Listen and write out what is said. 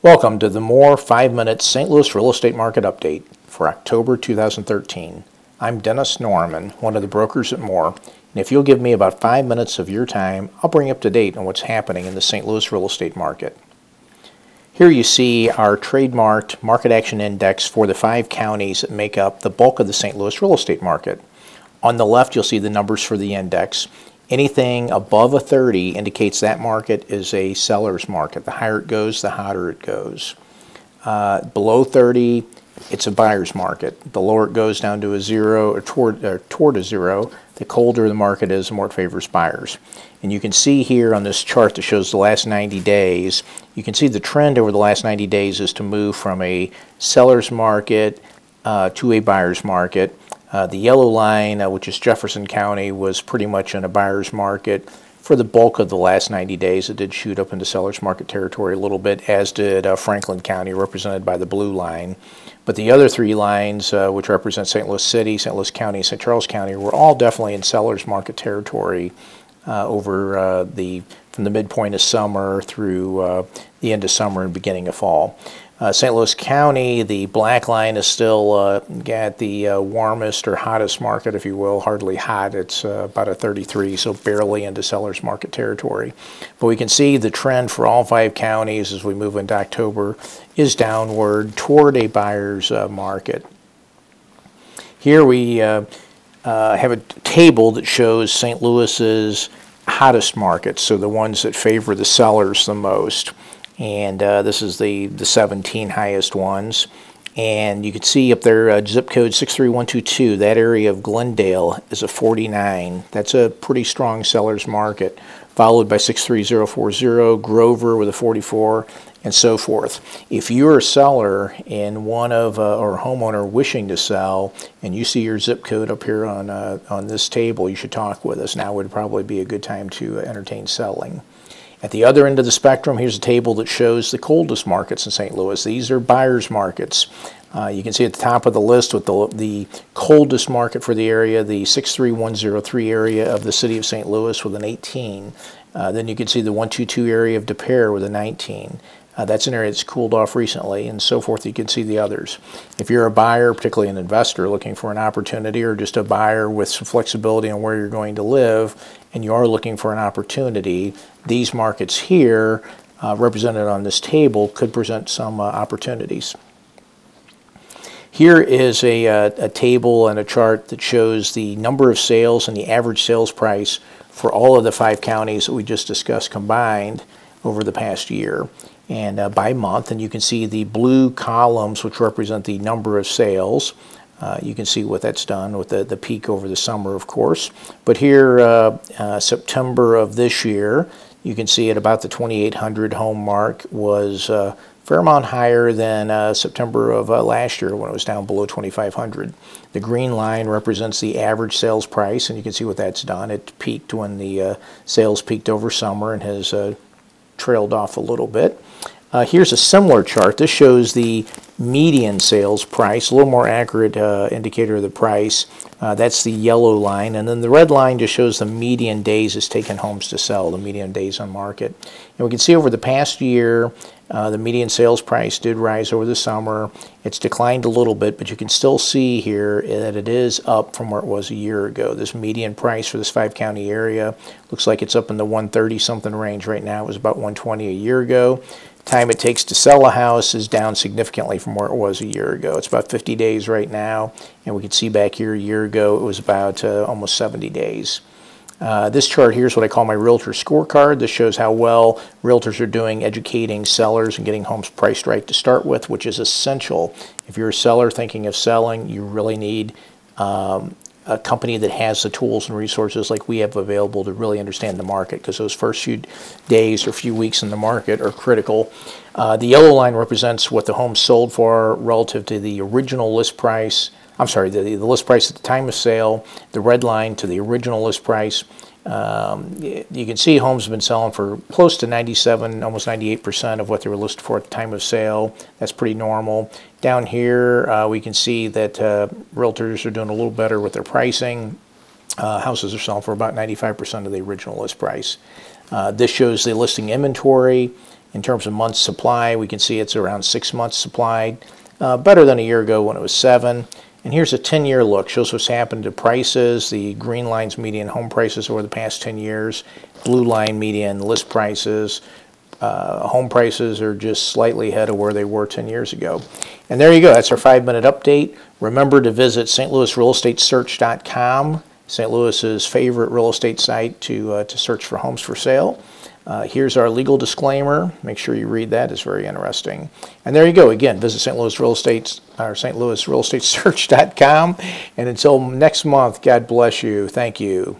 Welcome to the More 5 Minute St. Louis Real Estate Market Update for October 2013. I'm Dennis Norman, one of the brokers at More, and if you'll give me about 5 minutes of your time, I'll bring you up to date on what's happening in the St. Louis real estate market. Here you see our trademarked market action index for the five counties that make up the bulk of the St. Louis real estate market. On the left, you'll see the numbers for the index. Anything above a 30 indicates that market is a seller's market. The higher it goes, the hotter it goes. Uh, below 30, it's a buyer's market. The lower it goes down to a zero or toward, or toward a zero, the colder the market is, the more it favors buyers. And you can see here on this chart that shows the last 90 days, you can see the trend over the last 90 days is to move from a seller's market uh, to a buyer's market. Uh, the yellow line, uh, which is Jefferson County, was pretty much in a buyer's market for the bulk of the last 90 days. It did shoot up into seller's market territory a little bit, as did uh, Franklin County, represented by the blue line. But the other three lines, uh, which represent St. Louis City, St. Louis County, and St. Charles County, were all definitely in seller's market territory over uh, the from the midpoint of summer through the end of summer and beginning of fall. Uh, St. Louis County, the black line is still uh, at the uh, warmest or hottest market, if you will, hardly hot. It's uh, about a 33, so barely into seller's market territory. But we can see the trend for all five counties as we move into October is downward toward a buyer's uh, market. Here we uh, have a table that shows St. Louis's hottest markets, so the ones that favor the sellers the most and uh, this is the, the 17 highest ones. And you can see up there, uh, zip code 63122, that area of Glendale is a 49. That's a pretty strong seller's market, followed by 63040, Grover with a 44, and so forth. If you're a seller and one of uh, or a homeowner wishing to sell, and you see your zip code up here on uh, on this table, you should talk with us. Now would probably be a good time to entertain selling. At the other end of the spectrum, here's a table that shows the coldest markets in St. Louis. These are buyers markets. Uh, you can see at the top of the list with the, the coldest market for the area, the 63103 area of the city of St. Louis with an 18. Uh, then you can see the 122 area of Des Peres with a 19. Uh, that's an area that's cooled off recently, and so forth. You can see the others. If you're a buyer, particularly an investor looking for an opportunity, or just a buyer with some flexibility on where you're going to live, and you are looking for an opportunity, these markets here, uh, represented on this table, could present some uh, opportunities. Here is a, uh, a, table and a chart that shows the number of sales and the average sales price for all of the five counties that we just discussed combined over the past year and uh, by month. And you can see the blue columns, which represent the number of sales. Uh, you can see what that's done with the, the peak over the summer, of course. But here, uh, uh September of this year, you can see at about the 2,800 home mark was uh, fair amount higher than uh, September of uh, last year when it was down below 2,500. The green line represents the average sales price, and you can see what that's done. It peaked when the uh, sales peaked over summer and has uh, trailed off a little bit. Uh, here's a similar chart. This shows the median sales price, a little more accurate uh, indicator of the price. Uh, that's the yellow line. And then the red line just shows the median days it's taken homes to sell, the median days on market. And we can see over the past year, uh, the median sales price did rise over the summer. It's declined a little bit, but you can still see here that it is up from where it was a year ago. This median price for this five county area looks like it's up in the 130 something range right now. It was about 120 a year ago time it takes to sell a house is down significantly from where it was a year ago. It's about 50 days right now, and we can see back here a year ago it was about uh, almost 70 days. Uh, this chart here is what I call my realtor scorecard. This shows how well realtors are doing educating sellers and getting homes priced right to start with, which is essential. If you're a seller thinking of selling, you really need um, a company that has the tools and resources like we have available to really understand the market because those first few days or few weeks in the market are critical. Uh, the yellow line represents what the home sold for relative to the original list price. I'm sorry, the, the list price at the time of sale. The red line to the original list price. Um, you can see homes have been selling for close to 97, almost 98% of what they were listed for at the time of sale. That's pretty normal. Down here, uh, we can see that uh, realtors are doing a little better with their pricing. Uh, houses are selling for about 95% of the original list price. Uh, this shows the listing inventory. In terms of months supply, we can see it's around six months supplied, uh, better than a year ago when it was seven. And here's a 10 year look, shows what's happened to prices. The green line's median home prices over the past 10 years, blue line median list prices. Uh, home prices are just slightly ahead of where they were 10 years ago. And there you go, that's our five minute update. Remember to visit stlouisrealestatesearch.com, St. Louis's favorite real estate site to, uh, to search for homes for sale. Uh, here's our legal disclaimer. Make sure you read that. It's very interesting. And there you go. Again, visit St. Louis Real Estate or St. Louis Real Estate Search.com. And until next month, God bless you. Thank you.